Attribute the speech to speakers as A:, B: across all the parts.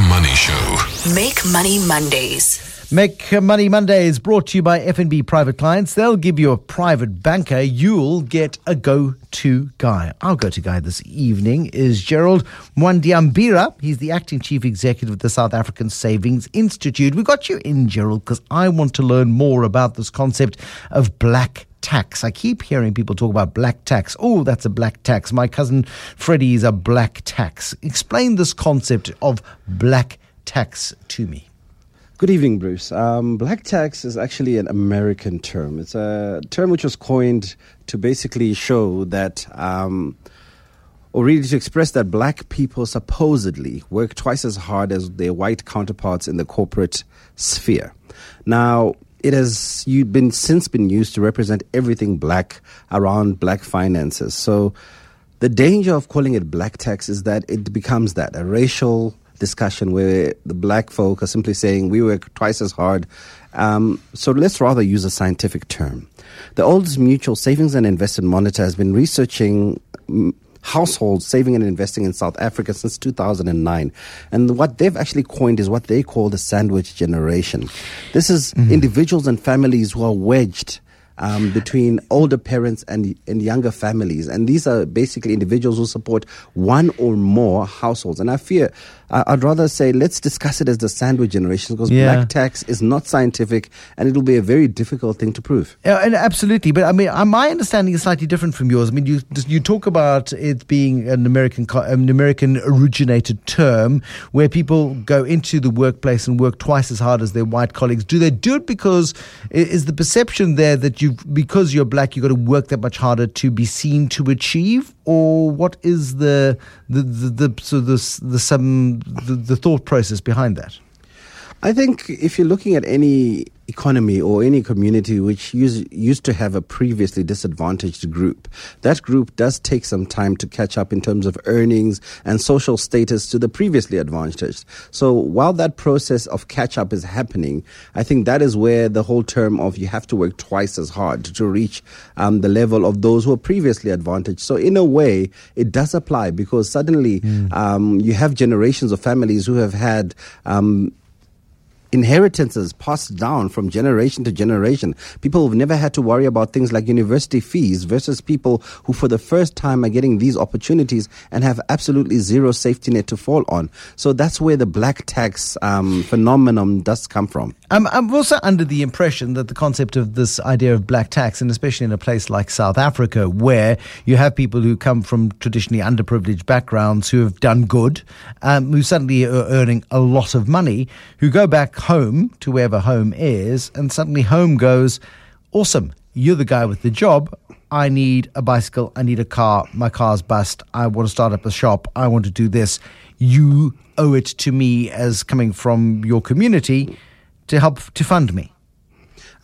A: Money Show.
B: Make Money Mondays.
C: Make Money Mondays brought to you by FNB Private Clients. They'll give you a private banker. You'll get a go-to guy. Our go-to guy this evening is Gerald Mwandiambira. He's the acting chief executive of the South African Savings Institute. We got you in, Gerald, because I want to learn more about this concept of black tax. I keep hearing people talk about black tax. Oh, that's a black tax. My cousin Freddie is a black tax. Explain this concept of black tax to me.
D: Good evening, Bruce. Um, black tax is actually an American term. It's a term which was coined to basically show that, um, or really to express that black people supposedly work twice as hard as their white counterparts in the corporate sphere. Now, it has you've been since been used to represent everything black around black finances. So, the danger of calling it black tax is that it becomes that a racial discussion where the black folk are simply saying we work twice as hard. Um, so let's rather use a scientific term. The Old Mutual Savings and Investment Monitor has been researching households saving and investing in South Africa since 2009. And what they've actually coined is what they call the sandwich generation. This is mm-hmm. individuals and families who are wedged um, between older parents and, and younger families. And these are basically individuals who support one or more households. And I fear, I'd rather say, let's discuss it as the sandwich generation because yeah. black tax is not scientific and it'll be a very difficult thing to prove.
C: Yeah, and absolutely. But I mean, my understanding is slightly different from yours. I mean, you, you talk about it being an American, an American originated term where people go into the workplace and work twice as hard as their white colleagues. Do they do it because is the perception there that you you because you're black, you've got to work that much harder to be seen to achieve, or what is the the the, the so the the some the, the thought process behind that?
D: I think if you're looking at any economy or any community which used, used to have a previously disadvantaged group, that group does take some time to catch up in terms of earnings and social status to the previously advantaged. So while that process of catch up is happening, I think that is where the whole term of you have to work twice as hard to reach um, the level of those who are previously advantaged. So in a way, it does apply because suddenly mm. um, you have generations of families who have had um, inheritances passed down from generation to generation. People who've never had to worry about things like university fees versus people who, for the first time, are getting these opportunities and have absolutely zero safety net to fall on. So that's where the black tax um, phenomenon does come from.
C: I'm, I'm also under the impression that the concept of this idea of black tax, and especially in a place like South Africa, where you have people who come from traditionally underprivileged backgrounds who have done good, um, who suddenly are earning a lot of money, who go back home to wherever home is, and suddenly home goes, awesome, you're the guy with the job. I need a bicycle. I need a car. My car's bust. I want to start up a shop. I want to do this. You owe it to me as coming from your community to help to fund me.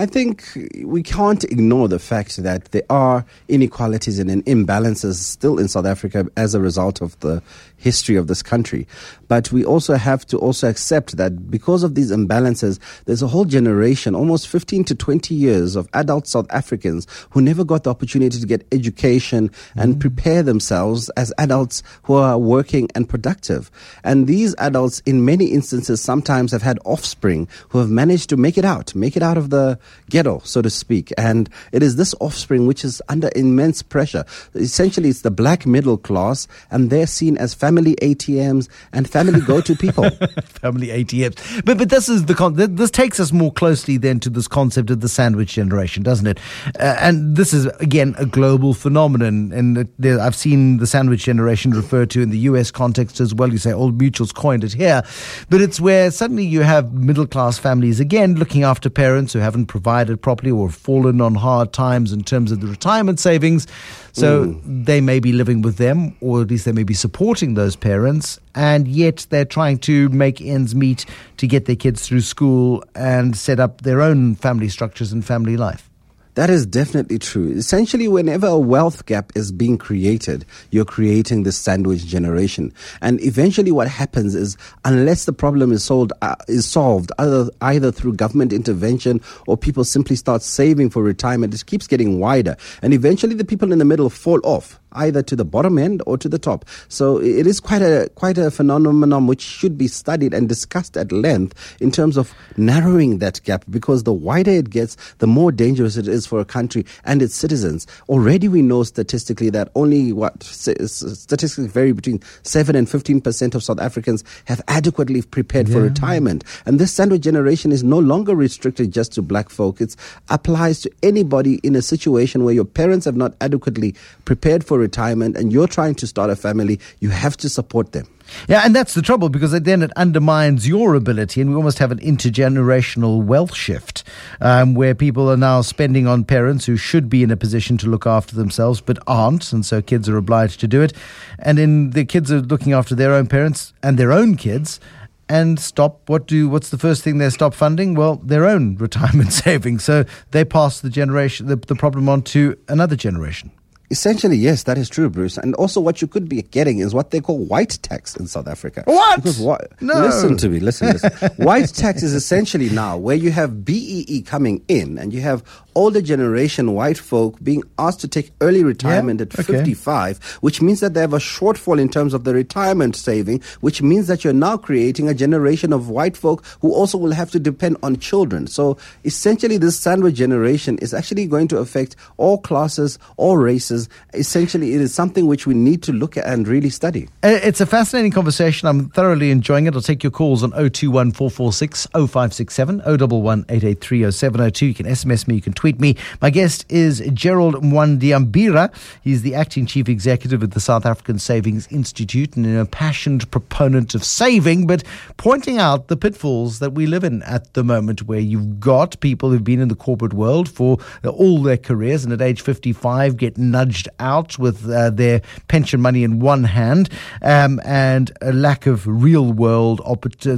D: I think we can't ignore the fact that there are inequalities and imbalances still in South Africa as a result of the history of this country. But we also have to also accept that because of these imbalances, there's a whole generation, almost 15 to 20 years of adult South Africans who never got the opportunity to get education and mm. prepare themselves as adults who are working and productive. And these adults, in many instances, sometimes have had offspring who have managed to make it out, make it out of the ghetto, so to speak. And it is this offspring which is under immense pressure. Essentially, it's the black middle class, and they're seen as family ATMs and family go-to people.
C: family ATMs. But but this is the con- this takes us more closely then to this concept of the sandwich generation, doesn't it? Uh, and this is again a global phenomenon, and I've seen the sandwich generation referred to in the U.S. context as well. You say old mutuals coined it here, but it's where suddenly you have middle class families again looking after parents who haven't provided properly or fallen on hard times in terms of the retirement savings. So mm. they may be living with them, or at least they may be supporting those parents, and yet they're trying to make ends meet to get their kids through school and set up their own family structures and family life.
D: That is definitely true. Essentially, whenever a wealth gap is being created, you're creating the sandwich generation. And eventually, what happens is, unless the problem is solved, uh, is solved either, either through government intervention or people simply start saving for retirement, it keeps getting wider. And eventually, the people in the middle fall off either to the bottom end or to the top. So it is quite a quite a phenomenon which should be studied and discussed at length in terms of narrowing that gap because the wider it gets, the more dangerous it is for a country and its citizens. Already we know statistically that only what statistics vary between 7 and 15% of South Africans have adequately prepared yeah. for retirement. And this sandwich generation is no longer restricted just to black folk. It applies to anybody in a situation where your parents have not adequately prepared for retirement and you're trying to start a family, you have to support them.
C: Yeah, and that's the trouble because then it undermines your ability, and we almost have an intergenerational wealth shift um, where people are now spending on parents who should be in a position to look after themselves but aren't, and so kids are obliged to do it. And then the kids are looking after their own parents and their own kids and stop what do what's the first thing they stop funding well their own retirement savings so they pass the generation the, the problem on to another generation
D: Essentially, yes, that is true, Bruce. And also, what you could be getting is what they call white tax in South Africa.
C: What?
D: Because
C: what?
D: No. Listen to me. Listen. listen. white tax is essentially now where you have BEE coming in, and you have older generation white folk being asked to take early retirement yeah? at okay. 55, which means that they have a shortfall in terms of the retirement saving, which means that you're now creating a generation of white folk who also will have to depend on children. So essentially, this sandwich generation is actually going to affect all classes, all races. Essentially, it is something which we need to look at and really study.
C: Uh, it's a fascinating conversation. I'm thoroughly enjoying it. I'll take your calls on 021 446 0567 011 883 0702. You can SMS me, you can tweet me. My guest is Gerald Mwandiambira. He's the acting chief executive of the South African Savings Institute and a passionate proponent of saving, but pointing out the pitfalls that we live in at the moment, where you've got people who've been in the corporate world for all their careers and at age 55 get nudged out with uh, their pension money in one hand um, and a lack of real world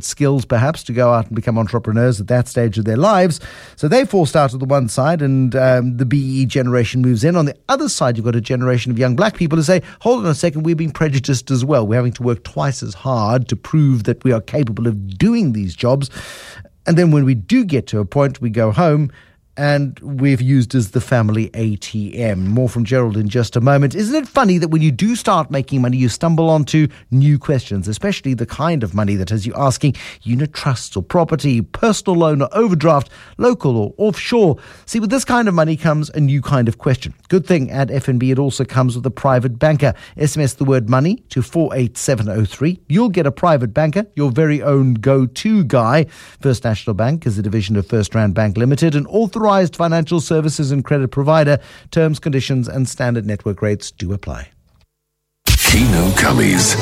C: skills, perhaps, to go out and become entrepreneurs at that stage of their lives. So they forced out of the one side side, and um, the BEE generation moves in. On the other side, you've got a generation of young black people who say, hold on a second, we're being prejudiced as well. We're having to work twice as hard to prove that we are capable of doing these jobs. And then when we do get to a point, we go home and we've used as the family ATM. More from Gerald in just a moment. Isn't it funny that when you do start making money, you stumble onto new questions, especially the kind of money that has you asking unit trusts or property, personal loan or overdraft, local or offshore. See, with this kind of money comes a new kind of question. Good thing at FNB, it also comes with a private banker. SMS the word money to 48703. You'll get a private banker, your very own go-to guy. First National Bank is a division of FirstRand Bank Limited and authorized authorized financial services and credit provider. Terms, conditions, and standard network rates do apply.
A: Kieno Kammies.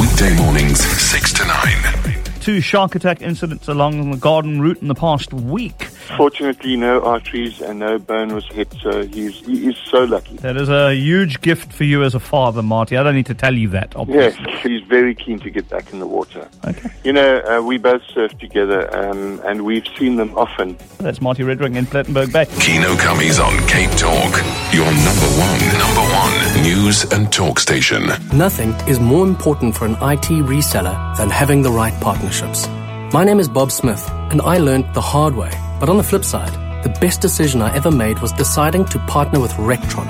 A: Weekday mornings, 6 to 9
E: two shark attack incidents along the garden route in the past week.
F: Fortunately, no arteries and no bone was hit, so he's, he is so lucky.
E: That is a huge gift for you as a father, Marty. I don't need to tell you that, obviously.
F: Yes, he's very keen to get back in the water.
E: Okay.
F: You know, uh, we both surf together, um, and we've seen them often.
E: That's Marty Redring in Plettenberg Bay.
A: Kieno Kammies on Cape Talk, your number one, number one news and talk station.
G: Nothing is more important for an IT reseller than having the right partnerships. My name is Bob Smith, and I learned the hard way. But on the flip side, the best decision I ever made was deciding to partner with Rectron.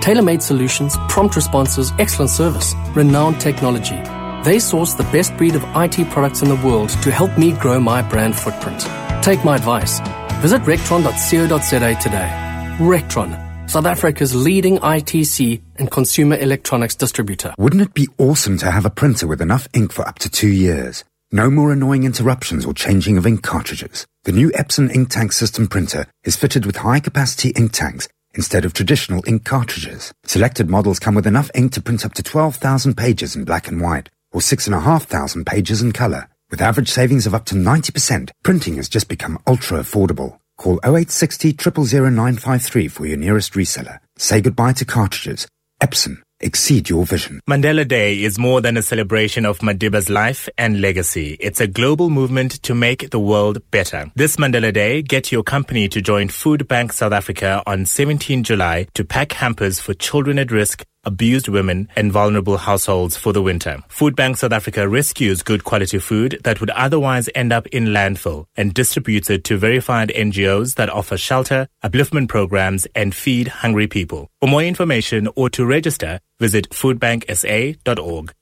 G: Tailor made solutions, prompt responses, excellent service, renowned technology. They source the best breed of IT products in the world to help me grow my brand footprint. Take my advice. Visit rectron.co.za today. Rectron, South Africa's leading ITC and consumer electronics distributor.
H: Wouldn't it be awesome to have a printer with enough ink for up to two years? No more annoying interruptions or changing of ink cartridges. The new Epson ink tank system printer is fitted with high capacity ink tanks instead of traditional ink cartridges. Selected models come with enough ink to print up to 12,000 pages in black and white or 6,500 pages in color. With average savings of up to 90%, printing has just become ultra affordable. Call 0860 000953 for your nearest reseller. Say goodbye to cartridges. Epson exceed your vision.
I: Mandela Day is more than a celebration of Madiba's life and legacy. It's a global movement to make the world better. This Mandela Day, get your company to join Food Bank South Africa on 17 July to pack hampers for children at risk abused women, and vulnerable households for the winter. Food Bank South Africa rescues good quality food that would otherwise end up in landfill and distributes it to verified NGOs that offer shelter, upliftment programs, and feed hungry people. For more information or to register, visit foodbanksa.org.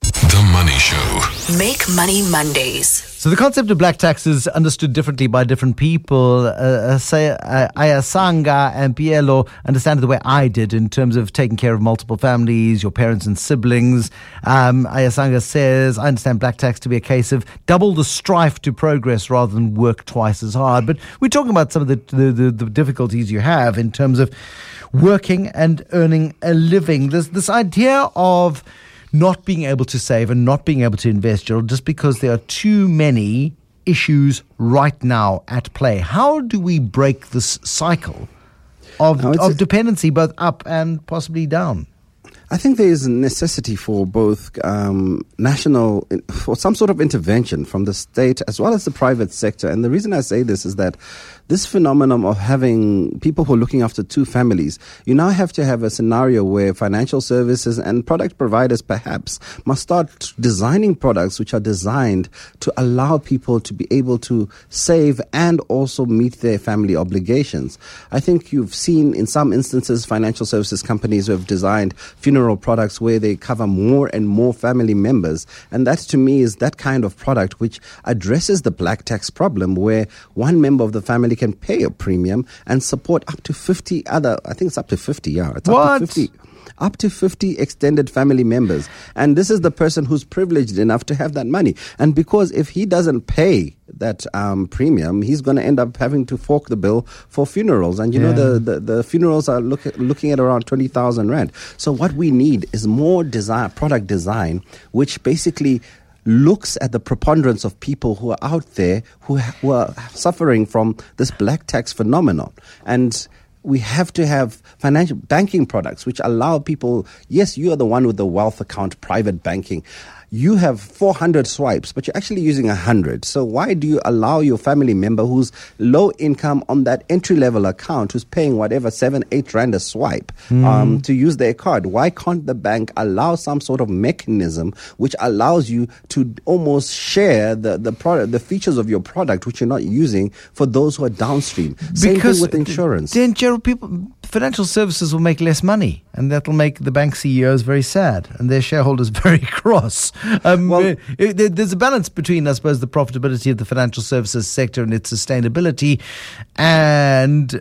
A: The Money Show.
B: Make Money Mondays.
C: So the concept of black tax is understood differently by different people. Uh, uh, say uh, Ayasanga and Pielo understand it the way I did in terms of taking care of multiple families, your parents and siblings. Um, Ayasanga says, I understand black tax to be a case of double the strife to progress rather than work twice as hard. But we're talking about some of the, the, the, the difficulties you have in terms of working and earning a living. There's this idea of not being able to save and not being able to invest, Gerald, just because there are too many issues right now at play. How do we break this cycle of,
D: No,
C: of dependency, both up and possibly down?
D: I think there is a necessity for both um, national, for some sort of intervention from the state as well as the private sector. And the reason I say this is that this phenomenon of having people who are looking after two families, you now have to have a scenario where financial services and product providers perhaps must start designing products which are designed to allow people to be able to save and also meet their family obligations. I think you've seen in some instances financial services companies who have designed funeral products where they cover more and more family members. And that to me is that kind of product which addresses the black tax problem where one member of the family can pay a premium and support up to 50 other, I think it's up to 50, yeah. It's
C: What?
D: up to 50 up to 50 extended family members. And this is the person who's privileged enough to have that money. And because if he doesn't pay that um, premium, he's going to end up having to fork the bill for funerals. And you know, the, the, the funerals are look, looking at around 20,000 Rand. So what we need is more design, product design, which basically looks at the preponderance of people who are out there who, who are suffering from this black tax phenomenon. And we have to have financial banking products which allow people yes you are the one with the wealth account private banking you have 400 swipes but you're actually using 100 so why do you allow your family member who's low income on that entry level account who's paying whatever 7 8 rand a swipe um, to use their card? Why can't the bank allow some sort of mechanism which allows you to almost share the the product the features of your product which you're not using for those who are downstream? Same thing with insurance.
C: Then, Gerald, people, financial services will make less money, and that'll make the bank CEOs very sad and their shareholders very cross. Um,
D: Well-
C: uh, it- there's a balance between, I suppose, the profitability of the financial services sector and its sustainability, and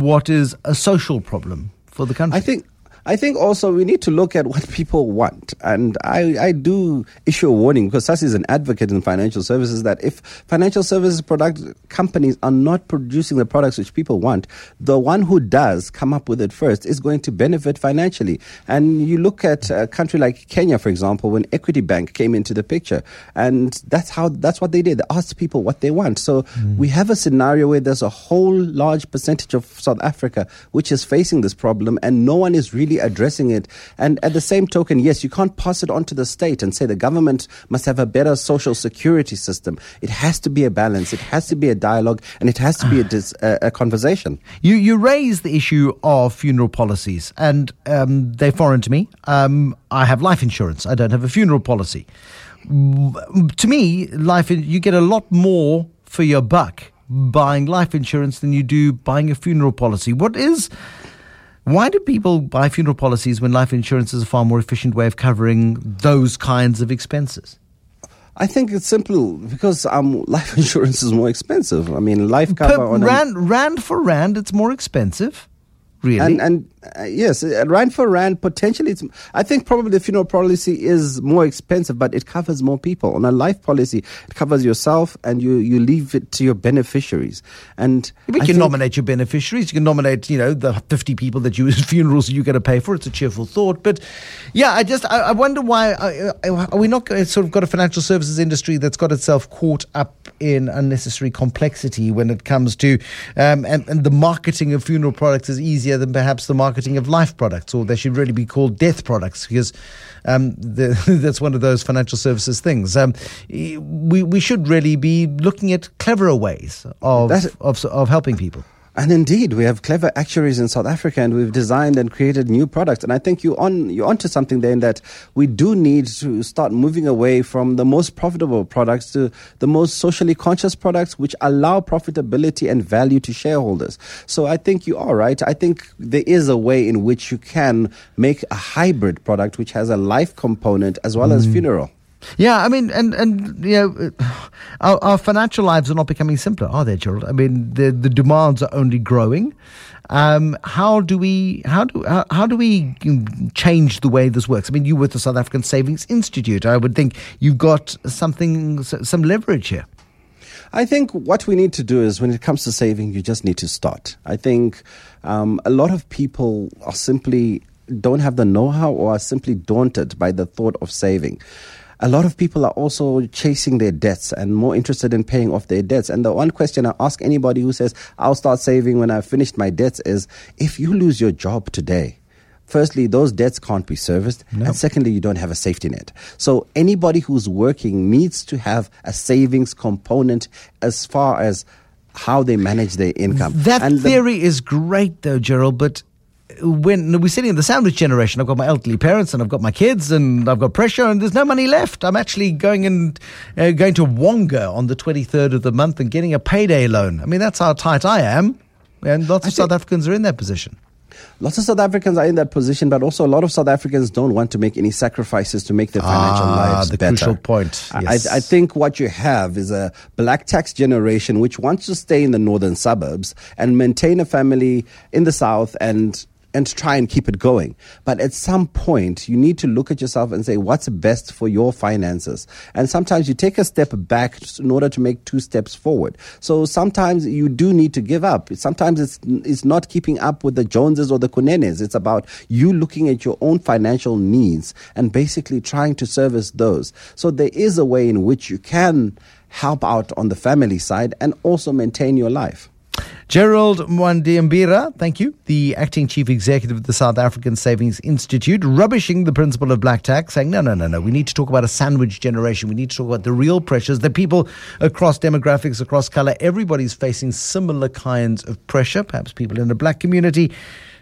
C: what is a social problem for the country.
D: I think I think also we need to look at what people want. And I, I do issue a warning because Sasi is an advocate in financial services that if financial services product companies are not producing the products which people want, the one who does come up with it first is going to benefit financially. And you look at a country like Kenya, for example, when Equity Bank came into the picture, and that's how that's what they did. They asked people what they want. So mm. we have a scenario where there's a whole large percentage of South Africa which is facing this problem, and no one is really addressing it. And at the same token, yes, you can't pass it on to the state and say the government must have a better social security system. It has to be a balance. It has to be a dialogue, and it has to be a, dis, a, a conversation.
C: You you raise the issue of funeral policies, and um, they're foreign to me. Um, I have life insurance. I don't have a funeral policy. To me, life you get a lot more for your buck buying life insurance than you do buying a funeral policy. What is why do people buy funeral policies when life insurance is a far more efficient way of covering those kinds of expenses?
D: I think it's simple because um, life insurance is more expensive. I mean, life cover
C: Per
D: on a-
C: rand, rand for rand, it's more expensive. Really?
D: And, and uh, yes, uh, rand for rand, potentially, it's. I think probably the funeral policy is more expensive, but it covers more people. On a life policy, it covers yourself, and you you leave it to your beneficiaries. And
C: you can nominate your beneficiaries. You can nominate, you know, the 50 people that you use funerals you're going to pay for. It's a cheerful thought. But yeah, I just, I, I wonder why, uh, uh, are we not uh, sort of got a financial services industry that's got itself caught up in unnecessary complexity when it comes to, um, and, and the marketing of funeral products is easier than perhaps the marketing of life products, or they should really be called death products because um, the, that's one of those financial services things. Um, we, we should really be looking at cleverer ways of, of, of helping people.
D: And indeed, we have clever actuaries in South Africa, and we've designed and created new products. And I think you on you're onto something there in that we do need to start moving away from the most profitable products to the most socially conscious products, which allow profitability and value to shareholders. So I think you are right. I think there is a way in which you can make a hybrid product which has a life component as well as mm. funeral.
C: Yeah, I mean, and and you know, our, our financial lives are not becoming simpler, are they, Gerald? I mean, the the demands are only growing. Um, how do we how do how, how do we change the way this works? I mean, you with the South African Savings Institute, I would think you've got something some leverage here.
D: I think what we need to do is when it comes to saving, you just need to start. I think um, a lot of people are simply don't have the know how or are simply daunted by the thought of saving. A lot of people are also chasing their debts and more interested in paying off their debts. And the one question I ask anybody who says, I'll start saving when I've finished my debts is if you lose your job today, Firstly, those debts can't be serviced. And secondly, you don't have a safety net. So anybody who's working needs to have a savings component as far as how they manage their income.
C: That
D: and the-
C: theory is great, though, Gerald, but when we're sitting in the sandwich generation, I've got my elderly parents and I've got my kids and I've got pressure and there's no money left. I'm actually going and uh, going to Wonga on the 23rd of the month and getting a payday loan. I mean, that's how tight I am. And lots of South Africans are in that position.
D: Lots of South Africans are in that position, but also a lot of South Africans don't want to make any sacrifices to make their financial
C: Ah,
D: lives
C: the
D: better.
C: crucial point.
D: I-
C: Yes.
D: I, I think what you have is a black tax generation which wants to stay in the northern suburbs and maintain a family in the south and and try and keep it going. But at some point, you need to look at yourself and say, what's best for your finances? And sometimes you take a step back in order to make two steps forward. So sometimes you do need to give up. Sometimes it's, it's not keeping up with the Joneses or the Kunenes. It's about you looking at your own financial needs and basically trying to service those. So there is a way in which you can help out on the family side and also maintain your life.
C: Gerald Mwandiambira, thank you, the acting chief executive of the South African Savings Institute, rubbishing the principle of black tax, saying, no, no, no, no, we need to talk about a sandwich generation. We need to talk about the real pressures that people across demographics, across color, everybody's facing similar kinds of pressure. Perhaps people in the black community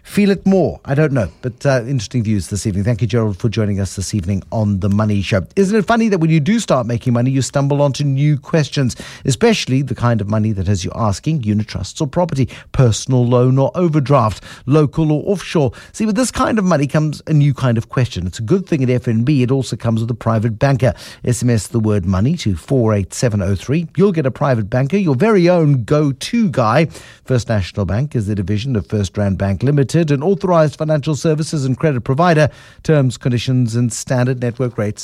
C: feel it more. I don't know. But uh, interesting views this evening. Thank you, Gerald, for joining us this evening on The Money Show. Isn't it funny that when you do start making money, you stumble onto new questions, especially the kind of money that has you asking unit trusts or property, personal loan or overdraft, local or offshore. See, with this kind of money comes a new kind of question. It's a good thing at FNB. It also comes with a private banker. SMS the word money to 48703. You'll get a private banker, your very own go-to guy. First National Bank is the division of FirstRand Bank Limited, an authorized financial services and credit provider. Terms, conditions and standard network rates